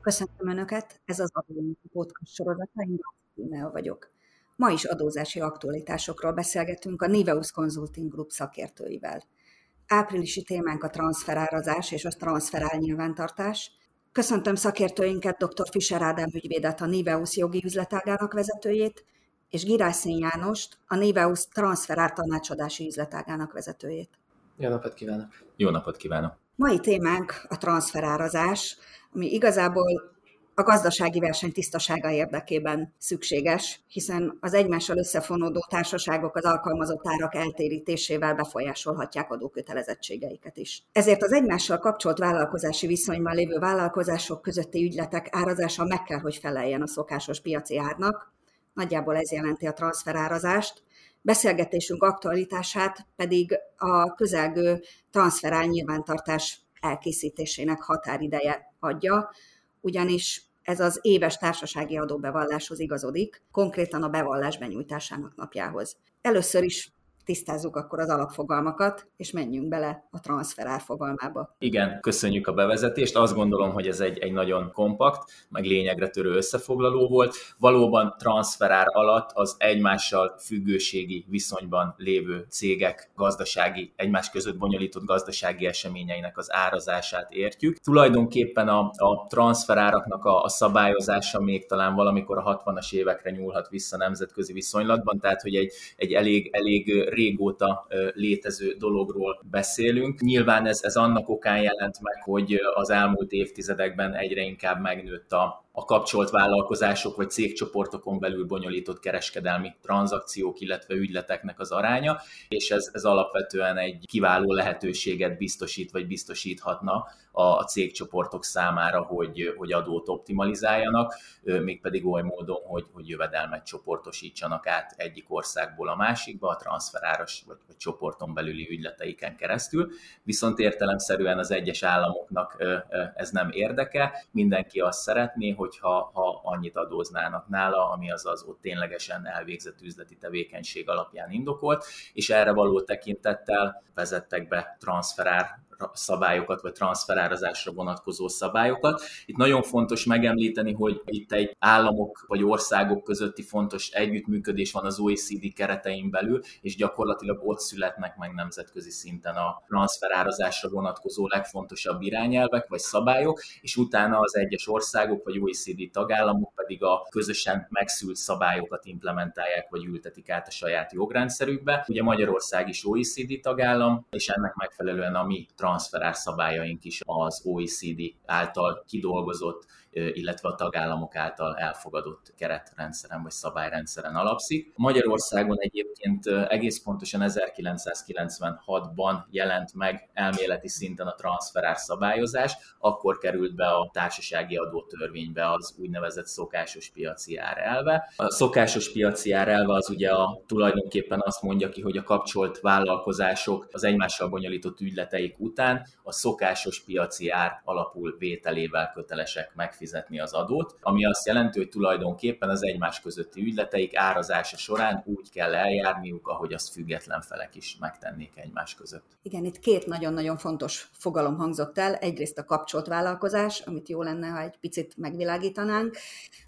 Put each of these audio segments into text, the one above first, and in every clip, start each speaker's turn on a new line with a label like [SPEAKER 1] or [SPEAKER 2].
[SPEAKER 1] Köszöntöm Önöket, ez az Adóinfo Podcast sorozata, én Tímea vagyok. Ma is adózási aktualitásokról beszélgetünk a Niveus Consulting Group szakértőivel. Áprilisi témánk a transferárazás és a transferál nyilvántartás. Köszöntöm szakértőinket, dr. Fischer Ádám ügyvédet, a Niveus jogi üzletágának vezetőjét, és Girászén Jánost, a Niveus transferár tanácsadási üzletágának vezetőjét.
[SPEAKER 2] Jó napot kívánok!
[SPEAKER 3] Jó napot kívánok!
[SPEAKER 1] Mai témánk a transferárazás, ami igazából a gazdasági verseny tisztasága érdekében szükséges, hiszen az egymással összefonódó társaságok az alkalmazott árak eltérítésével befolyásolhatják adókötelezettségeiket is. Ezért az egymással kapcsolt vállalkozási viszonyban lévő vállalkozások közötti ügyletek árazása meg kell, hogy feleljen a szokásos piaci árnak, nagyjából ez jelenti a transferárazást, beszélgetésünk aktualitását pedig a közelgő transferál nyilvántartás elkészítésének határideje adja, ugyanis ez az éves társasági adóbevalláshoz igazodik, konkrétan a bevallás benyújtásának napjához. Először is tisztázzuk akkor az alapfogalmakat, és menjünk bele a transferár fogalmába.
[SPEAKER 3] Igen, köszönjük a bevezetést. Azt gondolom, hogy ez egy, egy nagyon kompakt, meg lényegre törő összefoglaló volt. Valóban transferár alatt az egymással függőségi viszonyban lévő cégek gazdasági, egymás között bonyolított gazdasági eseményeinek az árazását értjük. Tulajdonképpen a, a transferáraknak a, a szabályozása még talán valamikor a 60-as évekre nyúlhat vissza nemzetközi viszonylatban, tehát hogy egy, egy elég, elég régóta létező dologról beszélünk. Nyilván ez, ez annak okán jelent meg, hogy az elmúlt évtizedekben egyre inkább megnőtt a, a kapcsolt vállalkozások vagy cégcsoportokon belül bonyolított kereskedelmi tranzakciók, illetve ügyleteknek az aránya, és ez, ez alapvetően egy kiváló lehetőséget biztosít, vagy biztosíthatna a cégcsoportok számára, hogy, hogy adót optimalizáljanak, mégpedig oly módon, hogy, hogy jövedelmet csoportosítsanak át egyik országból a másikba, a transferáras vagy, vagy csoporton belüli ügyleteiken keresztül. Viszont értelemszerűen az egyes államoknak ez nem érdeke, mindenki azt szeretné, hogyha ha annyit adóznának nála, ami az az ott ténylegesen elvégzett üzleti tevékenység alapján indokolt, és erre való tekintettel vezettek be transferár szabályokat, vagy transferárazásra vonatkozó szabályokat. Itt nagyon fontos megemlíteni, hogy itt egy államok vagy országok közötti fontos együttműködés van az OECD keretein belül, és gyakorlatilag ott születnek meg nemzetközi szinten a transferárazásra vonatkozó legfontosabb irányelvek vagy szabályok, és utána az egyes országok vagy OECD tagállamok pedig a közösen megszült szabályokat implementálják vagy ültetik át a saját jogrendszerükbe. Ugye Magyarország is OECD tagállam, és ennek megfelelően a mi transferár szabályaink is az OECD által kidolgozott illetve a tagállamok által elfogadott keretrendszeren vagy szabályrendszeren alapszik. Magyarországon egyébként egész pontosan 1996-ban jelent meg elméleti szinten a transferár szabályozás, akkor került be a társasági adótörvénybe az úgynevezett szokásos piaci ár elve. A szokásos piaci ár elve az ugye a, tulajdonképpen azt mondja ki, hogy a kapcsolt vállalkozások az egymással bonyolított ügyleteik után a szokásos piaci ár alapul vételével kötelesek meg fizetni az adót, ami azt jelenti, hogy tulajdonképpen az egymás közötti ügyleteik árazása során úgy kell eljárniuk, ahogy azt független felek is megtennék egymás között.
[SPEAKER 1] Igen, itt két nagyon-nagyon fontos fogalom hangzott el. Egyrészt a kapcsolt vállalkozás, amit jó lenne, ha egy picit megvilágítanánk.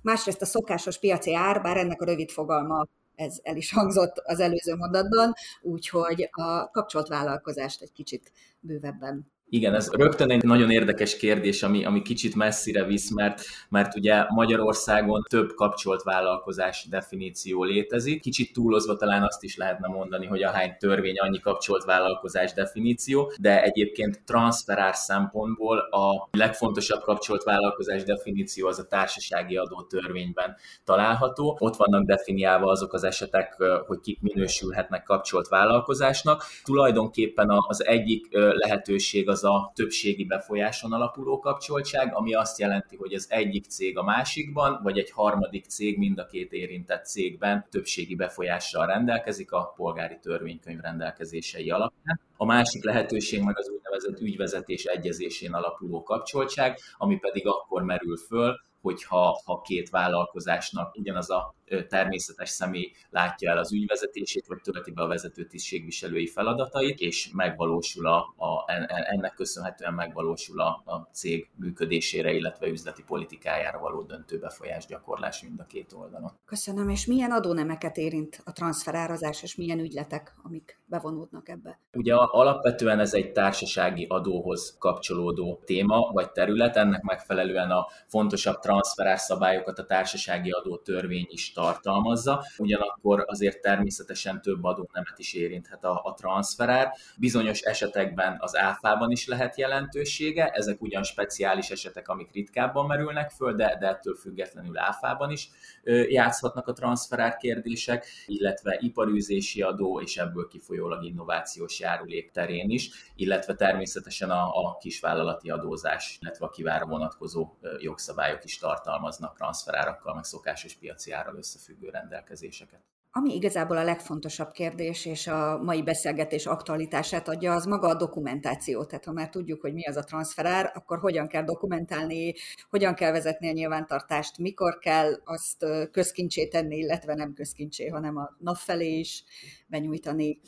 [SPEAKER 1] Másrészt a szokásos piaci ár, bár ennek a rövid fogalma ez el is hangzott az előző mondatban, úgyhogy a kapcsolt vállalkozást egy kicsit bővebben
[SPEAKER 3] igen, ez rögtön egy nagyon érdekes kérdés, ami, ami kicsit messzire visz, mert, mert ugye Magyarországon több kapcsolt vállalkozás definíció létezik. Kicsit túlozva talán azt is lehetne mondani, hogy ahány törvény annyi kapcsolt vállalkozás definíció, de egyébként transferár szempontból a legfontosabb kapcsolt vállalkozás definíció az a társasági adó törvényben található. Ott vannak definiálva azok az esetek, hogy kik minősülhetnek kapcsolt vállalkozásnak. Tulajdonképpen az egyik lehetőség az az a többségi befolyáson alapuló kapcsoltság, ami azt jelenti, hogy az egyik cég a másikban, vagy egy harmadik cég mind a két érintett cégben többségi befolyással rendelkezik a polgári törvénykönyv rendelkezései alapján. A másik lehetőség meg az úgynevezett ügyvezetés egyezésén alapuló kapcsoltság, ami pedig akkor merül föl, hogyha ha két vállalkozásnak ugyanaz a természetes személy látja el az ügyvezetését, vagy tölti be a vezető tisztségviselői feladatait, és megvalósul a, a, ennek köszönhetően megvalósul a, a cég működésére, illetve üzleti politikájára való döntő befolyás gyakorlás mind a két oldalon.
[SPEAKER 1] Köszönöm, és milyen adónemeket érint a transferárazás, és milyen ügyletek, amik bevonódnak ebbe?
[SPEAKER 3] Ugye alapvetően ez egy társasági adóhoz kapcsolódó téma vagy terület, ennek megfelelően a fontosabb transferás szabályokat a társasági adó törvény is tartalmazza, ugyanakkor azért természetesen több adónemet is érinthet a, a transferár. Bizonyos esetekben az áfában is lehet jelentősége, ezek ugyan speciális esetek, amik ritkábban merülnek föl, de, de ettől függetlenül áfában is játszhatnak a transferár kérdések, illetve iparűzési adó és ebből kifolyólag innovációs járulék terén is, illetve természetesen a, a kisvállalati adózás, illetve a kivára vonatkozó jogszabályok is tartalmaznak transferárakkal, meg szokásos piaci árral összefüggő rendelkezéseket.
[SPEAKER 1] Ami igazából a legfontosabb kérdés, és a mai beszélgetés aktualitását adja, az maga a dokumentáció. Tehát ha már tudjuk, hogy mi az a transferár, akkor hogyan kell dokumentálni, hogyan kell vezetni a nyilvántartást, mikor kell azt közkincsé tenni, illetve nem közkincsé, hanem a nap felé is benyújtani.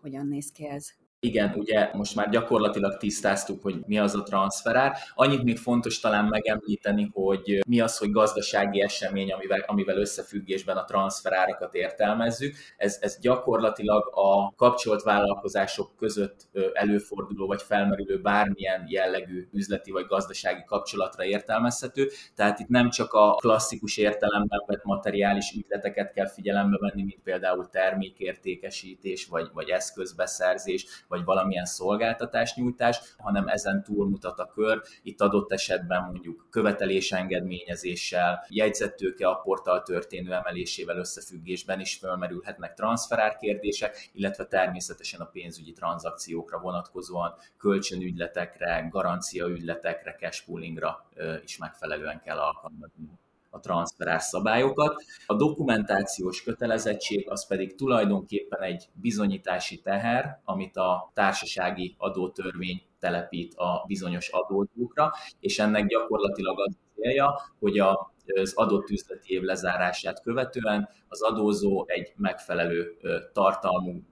[SPEAKER 1] Hogyan néz ki ez?
[SPEAKER 3] Igen, ugye most már gyakorlatilag tisztáztuk, hogy mi az a transferár. Annyit még fontos talán megemlíteni, hogy mi az, hogy gazdasági esemény, amivel, amivel összefüggésben a transferárakat értelmezzük. Ez, ez gyakorlatilag a kapcsolt vállalkozások között előforduló vagy felmerülő bármilyen jellegű üzleti vagy gazdasági kapcsolatra értelmezhető. Tehát itt nem csak a klasszikus értelemben vett materiális ügyleteket kell figyelembe venni, mint például termékértékesítés vagy, vagy eszközbeszerzés, vagy valamilyen szolgáltatásnyújtás, hanem ezen túlmutat a kör. Itt adott esetben mondjuk követelésengedményezéssel, jegyzettőke a portál történő emelésével összefüggésben is fölmerülhetnek transferár kérdések, illetve természetesen a pénzügyi tranzakciókra vonatkozóan kölcsönügyletekre, garanciaügyletekre, cashpoolingra is megfelelően kell alkalmazni a transferás szabályokat. A dokumentációs kötelezettség az pedig tulajdonképpen egy bizonyítási teher, amit a társasági adótörvény telepít a bizonyos adózókra, és ennek gyakorlatilag az célja, hogy a az adott üzleti év lezárását követően az adózó egy megfelelő tartalmú,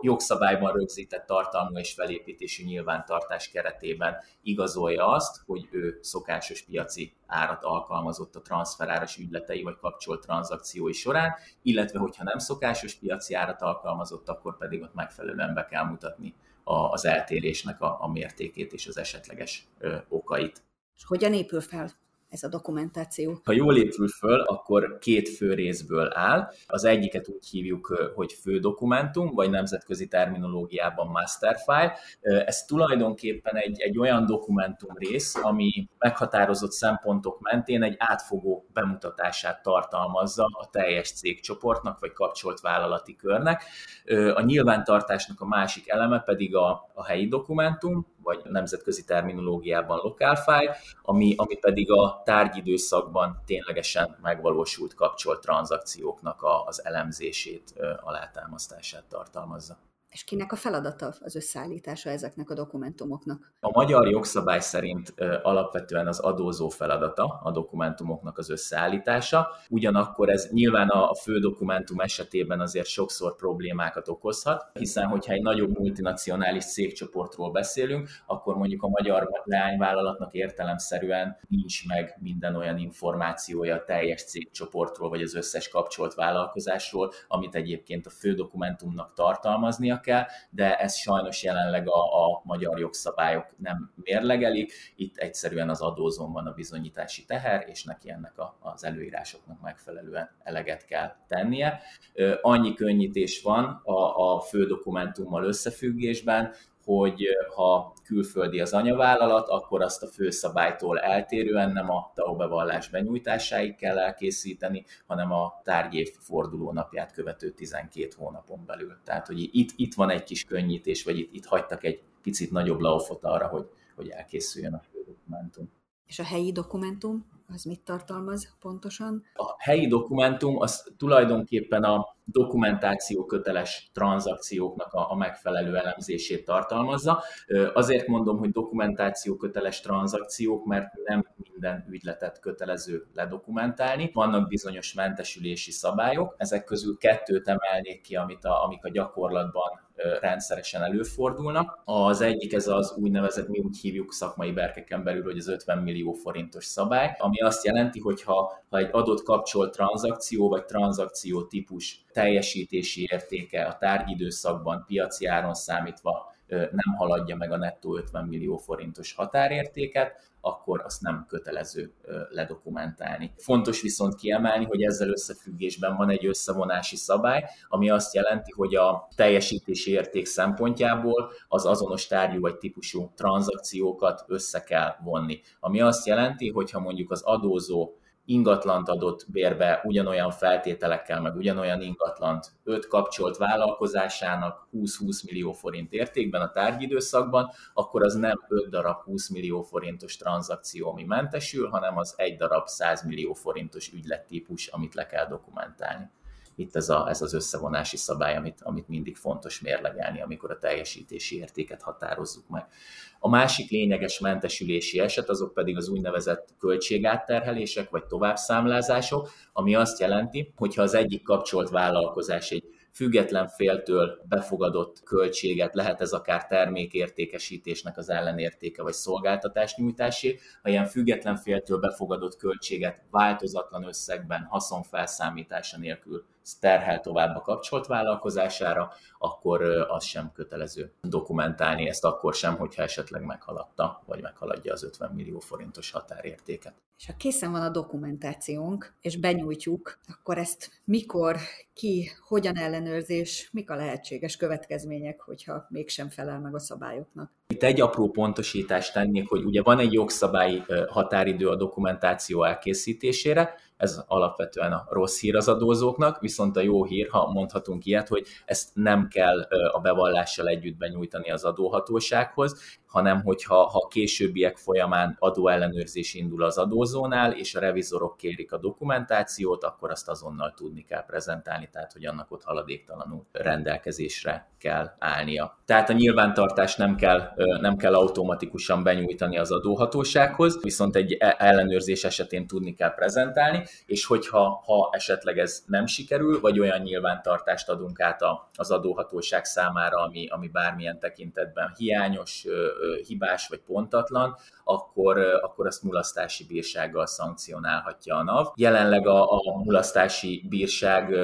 [SPEAKER 3] jogszabályban rögzített tartalmú és felépítési nyilvántartás keretében igazolja azt, hogy ő szokásos piaci árat alkalmazott a transferáras ügyletei vagy kapcsolt tranzakciói során, illetve hogyha nem szokásos piaci árat alkalmazott, akkor pedig ott megfelelően be kell mutatni az eltérésnek a, a mértékét és az esetleges okait.
[SPEAKER 1] És hogyan épül fel ez a dokumentáció?
[SPEAKER 3] Ha jól épül föl, akkor két fő részből áll. Az egyiket úgy hívjuk, hogy fő dokumentum, vagy nemzetközi terminológiában master file. Ez tulajdonképpen egy, egy olyan dokumentum rész, ami meghatározott szempontok mentén egy átfogó bemutatását tartalmazza a teljes cégcsoportnak, vagy kapcsolt vállalati körnek. A nyilvántartásnak a másik eleme pedig a, a helyi dokumentum, vagy nemzetközi terminológiában file, ami, ami pedig a tárgyidőszakban ténylegesen megvalósult kapcsolt tranzakcióknak a, az elemzését, alátámasztását tartalmazza.
[SPEAKER 1] És kinek a feladata az összeállítása ezeknek a dokumentumoknak?
[SPEAKER 3] A magyar jogszabály szerint alapvetően az adózó feladata a dokumentumoknak az összeállítása, ugyanakkor ez nyilván a fő dokumentum esetében azért sokszor problémákat okozhat, hiszen hogyha egy nagyobb multinacionális cégcsoportról beszélünk, akkor mondjuk a magyar leányvállalatnak értelemszerűen nincs meg minden olyan információja a teljes cégcsoportról, vagy az összes kapcsolt vállalkozásról, amit egyébként a fő dokumentumnak tartalmaznia kell, de ez sajnos jelenleg a, a magyar jogszabályok nem mérlegelik. Itt egyszerűen az adózón van a bizonyítási teher, és neki ennek a, az előírásoknak megfelelően eleget kell tennie. Annyi könnyítés van a, a fő dokumentummal összefüggésben, hogy ha külföldi az anyavállalat, akkor azt a főszabálytól eltérően nem a TAO bevallás benyújtásáig kell elkészíteni, hanem a tárgyév fordulónapját követő 12 hónapon belül. Tehát, hogy itt, itt van egy kis könnyítés, vagy itt, itt hagytak egy picit nagyobb laufot arra, hogy, hogy elkészüljön a fő dokumentum.
[SPEAKER 1] És a helyi dokumentum, az mit tartalmaz pontosan?
[SPEAKER 3] A helyi dokumentum az tulajdonképpen a dokumentáció köteles tranzakcióknak a, megfelelő elemzését tartalmazza. Azért mondom, hogy dokumentáció köteles tranzakciók, mert nem minden ügyletet kötelező ledokumentálni. Vannak bizonyos mentesülési szabályok, ezek közül kettőt emelnék ki, amit a, amik a gyakorlatban rendszeresen előfordulnak. Az egyik ez az úgynevezett, mi úgy hívjuk szakmai berkeken belül, hogy az 50 millió forintos szabály, ami azt jelenti, hogy ha, ha egy adott kapcsolt tranzakció vagy tranzakció típus teljesítési értéke a tárgyidőszakban piaci áron számítva nem haladja meg a nettó 50 millió forintos határértéket, akkor azt nem kötelező ledokumentálni. Fontos viszont kiemelni, hogy ezzel összefüggésben van egy összevonási szabály, ami azt jelenti, hogy a teljesítési érték szempontjából az azonos tárgyú vagy típusú tranzakciókat össze kell vonni. Ami azt jelenti, hogy ha mondjuk az adózó ingatlant adott bérbe ugyanolyan feltételekkel, meg ugyanolyan ingatlant. Öt kapcsolt vállalkozásának 20-20 millió forint értékben a tárgyidőszakban, akkor az nem 5 darab 20 millió forintos tranzakció, ami mentesül, hanem az egy darab 100 millió forintos ügylettípus, amit le kell dokumentálni itt ez, a, ez az összevonási szabály, amit, amit mindig fontos mérlegelni, amikor a teljesítési értéket határozzuk meg. A másik lényeges mentesülési eset, azok pedig az úgynevezett költségátterhelések vagy továbbszámlázások, ami azt jelenti, hogyha az egyik kapcsolt vállalkozás egy független féltől befogadott költséget, lehet ez akár termékértékesítésnek az ellenértéke, vagy szolgáltatásnyújtásé, ha ilyen független féltől befogadott költséget változatlan összegben haszonfelszámítása nélkül terhel tovább a kapcsolt vállalkozására, akkor az sem kötelező dokumentálni, ezt akkor sem, hogyha esetleg meghaladta, vagy meghaladja az 50 millió forintos határértéket.
[SPEAKER 1] És ha készen van a dokumentációnk, és benyújtjuk, akkor ezt mikor, ki, hogyan ellenőrzés, mik a lehetséges következmények, hogyha mégsem felel meg a szabályoknak?
[SPEAKER 3] Itt egy apró pontosítást tennék, hogy ugye van egy jogszabályi határidő a dokumentáció elkészítésére, ez alapvetően a rossz hír az adózóknak, viszont a jó hír, ha mondhatunk ilyet, hogy ezt nem kell a bevallással együtt benyújtani az adóhatósághoz, hanem hogyha ha későbbiek folyamán adóellenőrzés indul az adózónál, és a revizorok kérik a dokumentációt, akkor azt azonnal tudni kell prezentálni, tehát hogy annak ott haladéktalanul rendelkezésre kell állnia. Tehát a nyilvántartást nem kell, nem kell automatikusan benyújtani az adóhatósághoz, viszont egy e-, ellenőrzés esetén tudni kell prezentálni, és hogyha ha esetleg ez nem sikerül, vagy olyan nyilvántartást adunk át az adóhatóság számára, ami, ami bármilyen tekintetben hiányos, hibás vagy pontatlan, akkor, akkor azt mulasztási bírsággal szankcionálhatja a NAV. Jelenleg a, a mulasztási bírság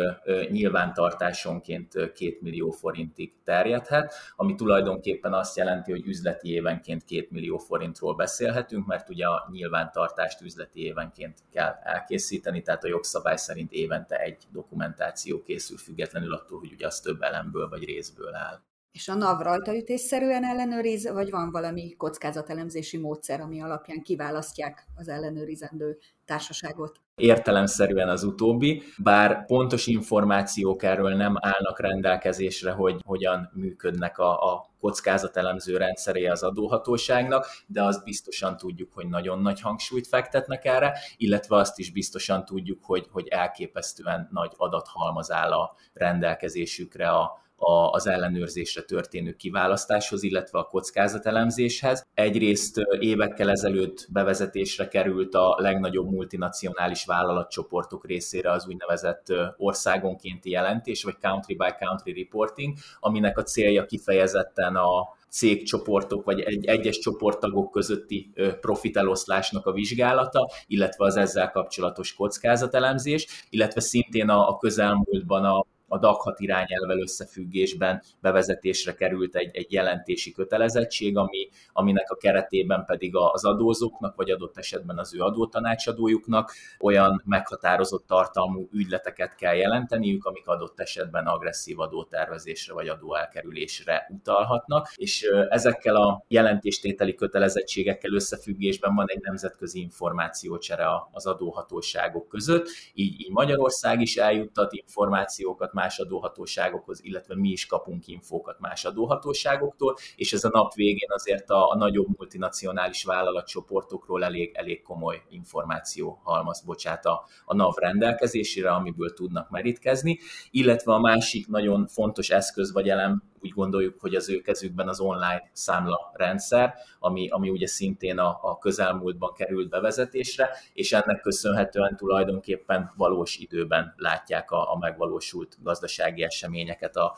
[SPEAKER 3] nyilvántartásonként 2 millió forintig terjedhet, ami tulajdonképpen azt jelenti, hogy üzleti évenként 2 millió forintról beszélhetünk, mert ugye a nyilvántartást üzleti évenként kell elkészíteni, tehát a jogszabály szerint évente egy dokumentáció készül függetlenül attól, hogy ugye az több elemből vagy részből áll.
[SPEAKER 1] És a NAV rajtaütésszerűen ellenőriz, vagy van valami kockázatelemzési módszer, ami alapján kiválasztják az ellenőrizendő társaságot?
[SPEAKER 3] Értelemszerűen az utóbbi, bár pontos információk erről nem állnak rendelkezésre, hogy hogyan működnek a, a kockázatelemző rendszeré az adóhatóságnak, de azt biztosan tudjuk, hogy nagyon nagy hangsúlyt fektetnek erre, illetve azt is biztosan tudjuk, hogy, hogy elképesztően nagy adathalmaz áll a rendelkezésükre a, az ellenőrzésre történő kiválasztáshoz, illetve a kockázatelemzéshez. Egyrészt évekkel ezelőtt bevezetésre került a legnagyobb multinacionális vállalatcsoportok részére az úgynevezett országonkénti jelentés, vagy country by country reporting, aminek a célja kifejezetten a cégcsoportok vagy egy, egyes csoporttagok közötti profiteloszlásnak a vizsgálata, illetve az ezzel kapcsolatos kockázatelemzés, illetve szintén a, a közelmúltban a a DAC irányelvel összefüggésben bevezetésre került egy, egy jelentési kötelezettség, ami, aminek a keretében pedig az adózóknak, vagy adott esetben az ő adótanácsadójuknak olyan meghatározott tartalmú ügyleteket kell jelenteniük, amik adott esetben agresszív adótervezésre vagy adóelkerülésre utalhatnak, és ezekkel a jelentéstételi kötelezettségekkel összefüggésben van egy nemzetközi információcsere az adóhatóságok között, így, így Magyarország is eljuttat információkat más adóhatóságokhoz, illetve mi is kapunk infókat más adóhatóságoktól, és ez a nap végén azért a, a nagyobb multinacionális vállalatcsoportokról elég, elég komoly információ halmaz bocsát a, a NAV rendelkezésére, amiből tudnak merítkezni, illetve a másik nagyon fontos eszköz vagy elem úgy gondoljuk, hogy az ő kezükben az online számla rendszer, ami, ami ugye szintén a, a közelmúltban került bevezetésre, és ennek köszönhetően tulajdonképpen valós időben látják a, a megvalósult gazdasági eseményeket a,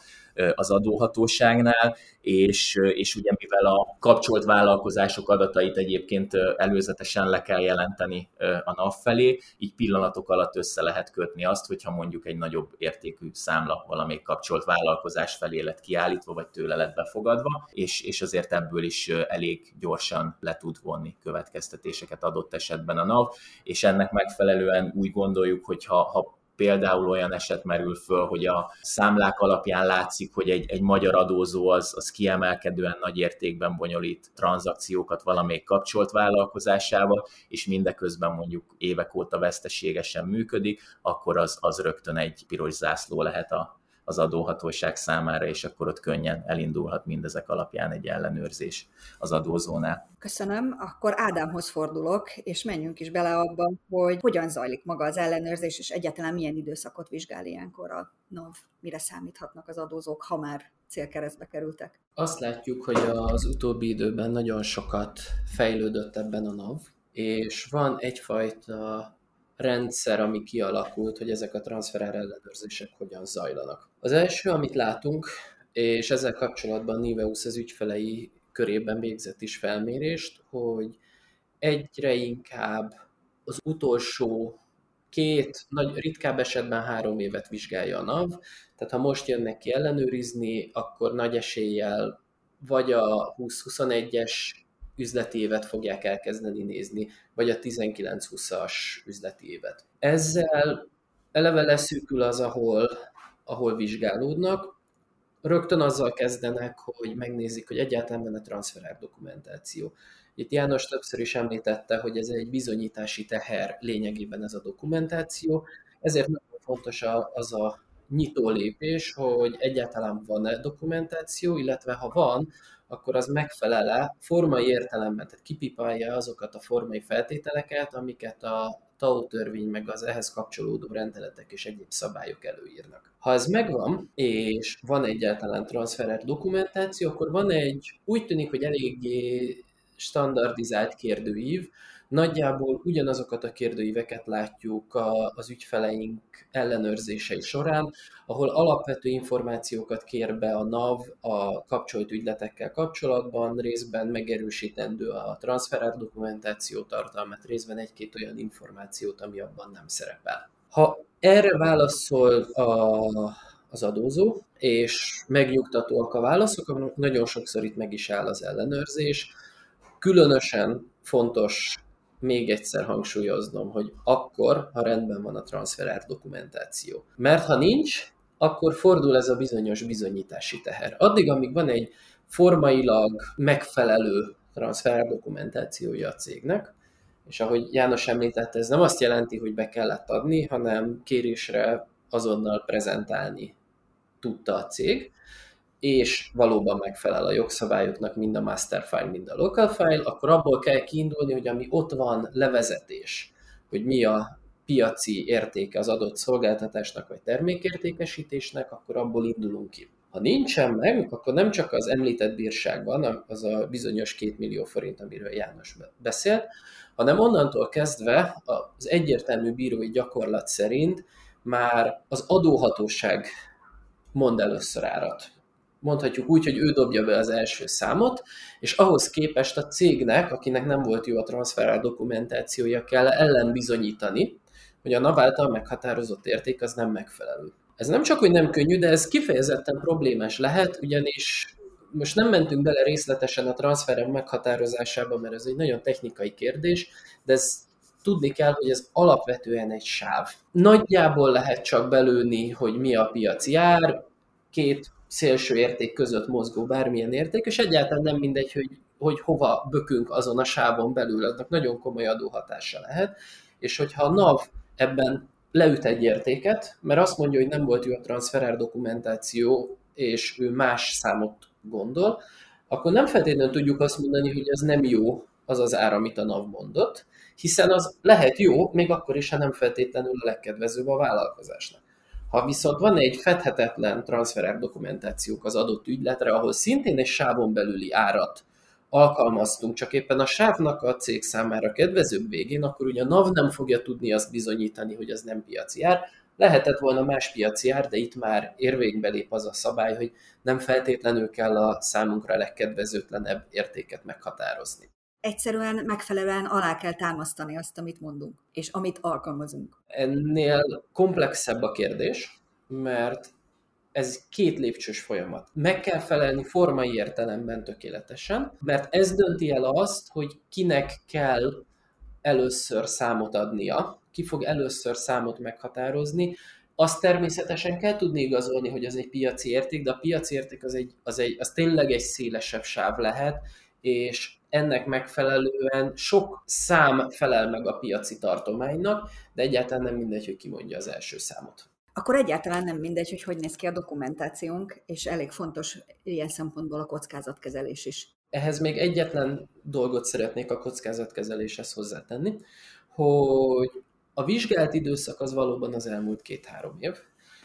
[SPEAKER 3] az adóhatóságnál, és, és ugye mivel a kapcsolt vállalkozások adatait egyébként előzetesen le kell jelenteni a NAV felé, így pillanatok alatt össze lehet kötni azt, hogyha mondjuk egy nagyobb értékű számla valamelyik kapcsolt vállalkozás felé lett kiállítva, vagy tőle lett befogadva, és, és azért ebből is elég gyorsan le tud vonni következtetéseket adott esetben a NAV, és ennek megfelelően úgy gondoljuk, hogy ha, ha például olyan eset merül föl, hogy a számlák alapján látszik, hogy egy, egy magyar adózó az, az kiemelkedően nagy értékben bonyolít tranzakciókat valamelyik kapcsolt vállalkozásába, és mindeközben mondjuk évek óta veszteségesen működik, akkor az, az rögtön egy piros zászló lehet a, az adóhatóság számára, és akkor ott könnyen elindulhat mindezek alapján egy ellenőrzés az adózónál.
[SPEAKER 1] Köszönöm. Akkor Ádámhoz fordulok, és menjünk is bele abba, hogy hogyan zajlik maga az ellenőrzés, és egyáltalán milyen időszakot vizsgál ilyenkor a NAV, mire számíthatnak az adózók, ha már célkeresztbe kerültek.
[SPEAKER 2] Azt látjuk, hogy az utóbbi időben nagyon sokat fejlődött ebben a NAV, és van egyfajta rendszer, ami kialakult, hogy ezek a transferár ellenőrzések hogyan zajlanak. Az első, amit látunk, és ezzel kapcsolatban Niveus az ügyfelei körében végzett is felmérést, hogy egyre inkább az utolsó két, nagy, ritkább esetben három évet vizsgálja a NAV, tehát ha most jönnek ki ellenőrizni, akkor nagy eséllyel vagy a 2021-es üzleti évet fogják elkezdeni nézni, vagy a 19-20-as üzleti évet. Ezzel eleve leszűkül az, ahol, ahol vizsgálódnak, rögtön azzal kezdenek, hogy megnézik, hogy egyáltalán van a transferár dokumentáció. Itt János többször is említette, hogy ez egy bizonyítási teher lényegében ez a dokumentáció, ezért nagyon fontos az a nyitó lépés, hogy egyáltalán van-e dokumentáció, illetve ha van, akkor az megfelele formai értelemben, tehát kipipálja azokat a formai feltételeket, amiket a TAO törvény meg az ehhez kapcsolódó rendeletek és egyéb szabályok előírnak. Ha ez megvan, és van egyáltalán transferert dokumentáció, akkor van egy, úgy tűnik, hogy eléggé standardizált kérdőív, Nagyjából ugyanazokat a kérdőíveket látjuk az ügyfeleink ellenőrzései során, ahol alapvető információkat kér be a NAV a kapcsolt ügyletekkel kapcsolatban, részben megerősítendő a transferár dokumentáció tartalmat, részben egy-két olyan információt, ami abban nem szerepel. Ha erre válaszol a, az adózó, és megnyugtatóak a válaszok, nagyon sokszor itt meg is áll az ellenőrzés. Különösen fontos még egyszer hangsúlyoznom, hogy akkor, ha rendben van a transferár dokumentáció. Mert ha nincs, akkor fordul ez a bizonyos bizonyítási teher. Addig, amíg van egy formailag megfelelő transfer dokumentációja a cégnek, és ahogy János említette, ez nem azt jelenti, hogy be kellett adni, hanem kérésre azonnal prezentálni tudta a cég, és valóban megfelel a jogszabályoknak mind a master file, mind a local file, akkor abból kell kiindulni, hogy ami ott van levezetés, hogy mi a piaci értéke az adott szolgáltatásnak vagy termékértékesítésnek, akkor abból indulunk ki. Ha nincsen meg, akkor nem csak az említett bírság van, az a bizonyos két millió forint, amiről János beszélt, hanem onnantól kezdve az egyértelmű bírói gyakorlat szerint már az adóhatóság mond először árat mondhatjuk úgy, hogy ő dobja be az első számot, és ahhoz képest a cégnek, akinek nem volt jó a transferál dokumentációja, kell ellen bizonyítani, hogy a NAV által meghatározott érték az nem megfelelő. Ez nem csak, hogy nem könnyű, de ez kifejezetten problémás lehet, ugyanis most nem mentünk bele részletesen a transferem meghatározásába, mert ez egy nagyon technikai kérdés, de ez tudni kell, hogy ez alapvetően egy sáv. Nagyjából lehet csak belőni, hogy mi a piaci ár, két szélső érték között mozgó bármilyen érték, és egyáltalán nem mindegy, hogy, hogy hova bökünk azon a sávon belül, annak nagyon komoly adóhatása lehet, és hogyha a NAV ebben leüt egy értéket, mert azt mondja, hogy nem volt jó a transferár dokumentáció, és ő más számot gondol, akkor nem feltétlenül tudjuk azt mondani, hogy ez nem jó az az ár, amit a NAV mondott, hiszen az lehet jó, még akkor is, ha nem feltétlenül a legkedvezőbb a vállalkozásnak. Ha viszont van egy fedhetetlen transferár dokumentációk az adott ügyletre, ahol szintén egy sávon belüli árat alkalmaztunk, csak éppen a sávnak a cég számára kedvezőbb végén, akkor ugye a NAV nem fogja tudni azt bizonyítani, hogy az nem piaci ár. Lehetett volna más piaci ár, de itt már érvénybe lép az a szabály, hogy nem feltétlenül kell a számunkra legkedvezőtlenebb értéket meghatározni.
[SPEAKER 1] Egyszerűen megfelelően alá kell támasztani azt, amit mondunk, és amit alkalmazunk.
[SPEAKER 2] Ennél komplexebb a kérdés, mert ez két lépcsős folyamat. Meg kell felelni formai értelemben tökéletesen, mert ez dönti el azt, hogy kinek kell először számot adnia, ki fog először számot meghatározni, azt természetesen kell tudni igazolni, hogy az egy piaci érték, de a piaci érték az, egy, az, egy, az tényleg egy szélesebb sáv lehet, és ennek megfelelően sok szám felel meg a piaci tartománynak, de egyáltalán nem mindegy, hogy ki mondja az első számot
[SPEAKER 1] akkor egyáltalán nem mindegy, hogy hogy néz ki a dokumentációnk, és elég fontos ilyen szempontból a kockázatkezelés is.
[SPEAKER 2] Ehhez még egyetlen dolgot szeretnék a kockázatkezeléshez hozzátenni, hogy a vizsgált időszak az valóban az elmúlt két-három év,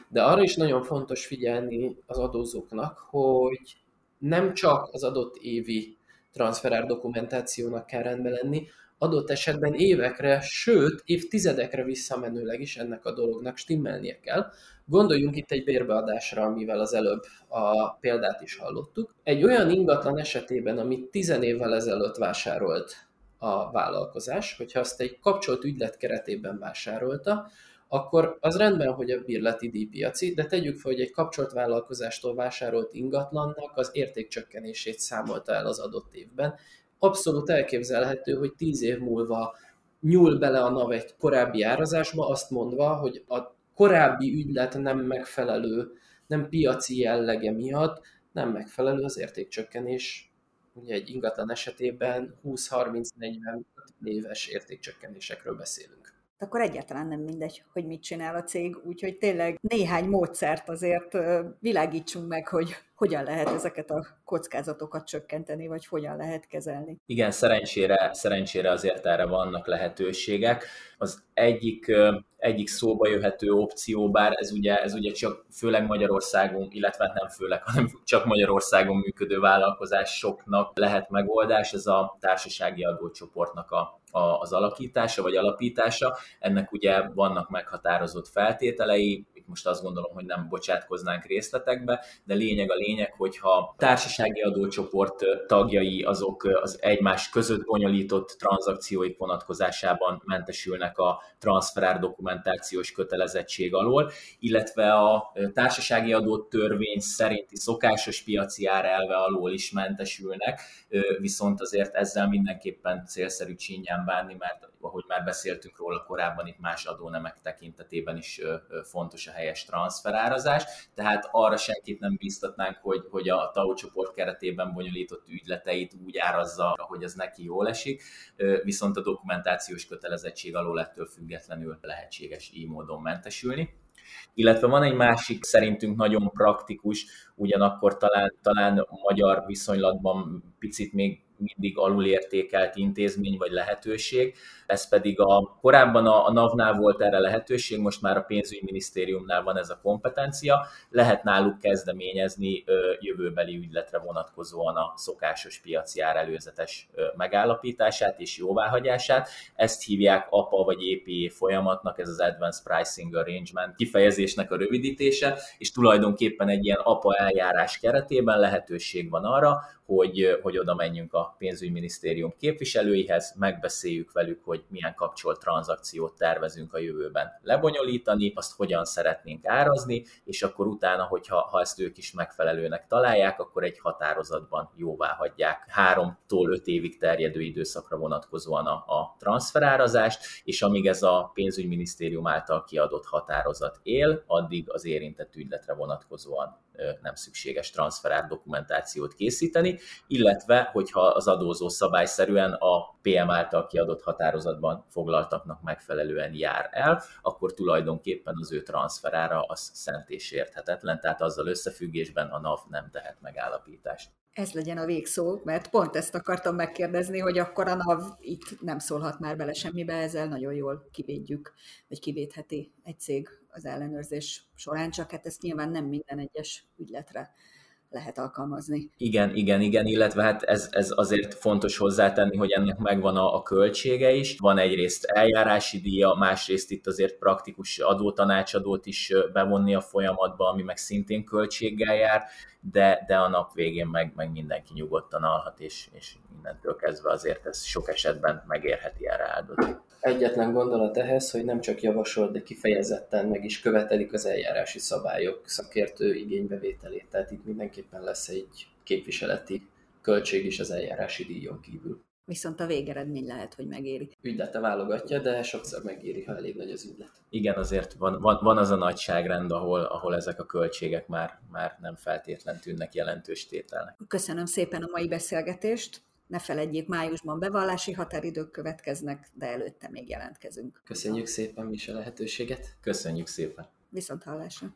[SPEAKER 2] de arra is nagyon fontos figyelni az adózóknak, hogy nem csak az adott évi transferár dokumentációnak kell rendben lenni, adott esetben évekre, sőt évtizedekre visszamenőleg is ennek a dolognak stimmelnie kell. Gondoljunk itt egy bérbeadásra, amivel az előbb a példát is hallottuk. Egy olyan ingatlan esetében, amit tizen évvel ezelőtt vásárolt a vállalkozás, hogyha azt egy kapcsolt ügylet keretében vásárolta, akkor az rendben, hogy a bírleti díjpiaci, de tegyük fel, hogy egy kapcsolt vállalkozástól vásárolt ingatlannak az értékcsökkenését számolta el az adott évben, abszolút elképzelhető, hogy tíz év múlva nyúl bele a NAV egy korábbi árazásba, azt mondva, hogy a korábbi ügylet nem megfelelő, nem piaci jellege miatt nem megfelelő az értékcsökkenés. Ugye egy ingatlan esetében 20-30-40 éves értékcsökkenésekről beszélünk
[SPEAKER 1] akkor egyáltalán nem mindegy, hogy mit csinál a cég, úgyhogy tényleg néhány módszert azért világítsunk meg, hogy hogyan lehet ezeket a kockázatokat csökkenteni, vagy hogyan lehet kezelni.
[SPEAKER 3] Igen, szerencsére, szerencsére azért erre vannak lehetőségek. Az egyik, egyik szóba jöhető opció, bár ez ugye, ez ugye csak főleg Magyarországon, illetve nem főleg, hanem csak Magyarországon működő vállalkozásoknak lehet megoldás, ez a társasági adócsoportnak a az alakítása vagy alapítása. Ennek ugye vannak meghatározott feltételei, itt most azt gondolom, hogy nem bocsátkoznánk részletekbe, de lényeg a lényeg, hogyha társasági adócsoport tagjai azok az egymás között bonyolított tranzakcióik vonatkozásában mentesülnek a transferár dokumentációs kötelezettség alól, illetve a társasági adót törvény szerinti szokásos piaci ár elve alól is mentesülnek, viszont azért ezzel mindenképpen célszerű csinyán bánni, mert ahogy már beszéltünk róla korábban, itt más adónemek tekintetében is fontos a helyes transferárazás, tehát arra senkit nem bíztatnánk, hogy, hogy a TAO csoport keretében bonyolított ügyleteit úgy árazza, hogy ez neki jól esik, viszont a dokumentációs kötelezettség alól ettől függetlenül lehetséges így módon mentesülni. Illetve van egy másik szerintünk nagyon praktikus, ugyanakkor talán, talán magyar viszonylatban picit még mindig alulértékelt intézmény vagy lehetőség, ez pedig a korábban a, a NAV-nál volt erre lehetőség, most már a pénzügyminisztériumnál van ez a kompetencia, lehet náluk kezdeményezni ö, jövőbeli ügyletre vonatkozóan a szokásos piaci ár előzetes ö, megállapítását és jóváhagyását. Ezt hívják APA vagy EPA folyamatnak, ez az Advanced Pricing Arrangement kifejezésnek a rövidítése, és tulajdonképpen egy ilyen APA eljárás keretében lehetőség van arra, hogy, hogy oda menjünk a pénzügyminisztérium képviselőihez, megbeszéljük velük, hogy milyen kapcsolt tranzakciót tervezünk a jövőben lebonyolítani, azt hogyan szeretnénk árazni, és akkor utána, hogyha ha ezt ők is megfelelőnek találják, akkor egy határozatban jóvá hagyják háromtól öt évig terjedő időszakra vonatkozóan a, a transferárazást, és amíg ez a pénzügyminisztérium által kiadott határozat él, addig az érintett ügyletre vonatkozóan nem szükséges transferát dokumentációt készíteni, illetve hogyha az adózó szabályszerűen a PM által kiadott határozatban foglaltaknak megfelelően jár el, akkor tulajdonképpen az ő transferára az szent és érthetetlen, tehát azzal összefüggésben a NAV nem tehet megállapítást.
[SPEAKER 1] Ez legyen a végszó, mert pont ezt akartam megkérdezni, hogy akkor a NAV itt nem szólhat már bele semmibe, ezzel nagyon jól kivédjük, vagy kivédheti egy cég az ellenőrzés során, csak hát ezt nyilván nem minden egyes ügyletre lehet alkalmazni.
[SPEAKER 3] Igen, igen, igen, illetve hát ez, ez azért fontos hozzátenni, hogy ennek megvan a, a költsége is. Van egyrészt eljárási díja, másrészt itt azért praktikus adótanácsadót is bevonni a folyamatba, ami meg szintén költséggel jár, de, de a nap végén meg, meg mindenki nyugodtan alhat, és, és innentől kezdve azért ez sok esetben megérheti erre áldozni.
[SPEAKER 2] Egyetlen gondolat ehhez, hogy nem csak javasol, de kifejezetten meg is követelik az eljárási szabályok szakértő igénybevételét. Tehát itt mindenképpen lesz egy képviseleti költség is az eljárási díjon kívül.
[SPEAKER 1] Viszont a végeredmény lehet, hogy megéri.
[SPEAKER 2] Ügylete válogatja, de sokszor megéri, ha elég nagy az ügylet.
[SPEAKER 3] Igen, azért van, van, van az a nagyságrend, ahol, ahol ezek a költségek már, már nem feltétlen tűnnek jelentős tételnek.
[SPEAKER 1] Köszönöm szépen a mai beszélgetést. Ne feledjék, májusban bevallási határidők következnek, de előtte még jelentkezünk.
[SPEAKER 2] Köszönjük szépen mi is a lehetőséget.
[SPEAKER 3] Köszönjük szépen.
[SPEAKER 1] Viszont hallásra.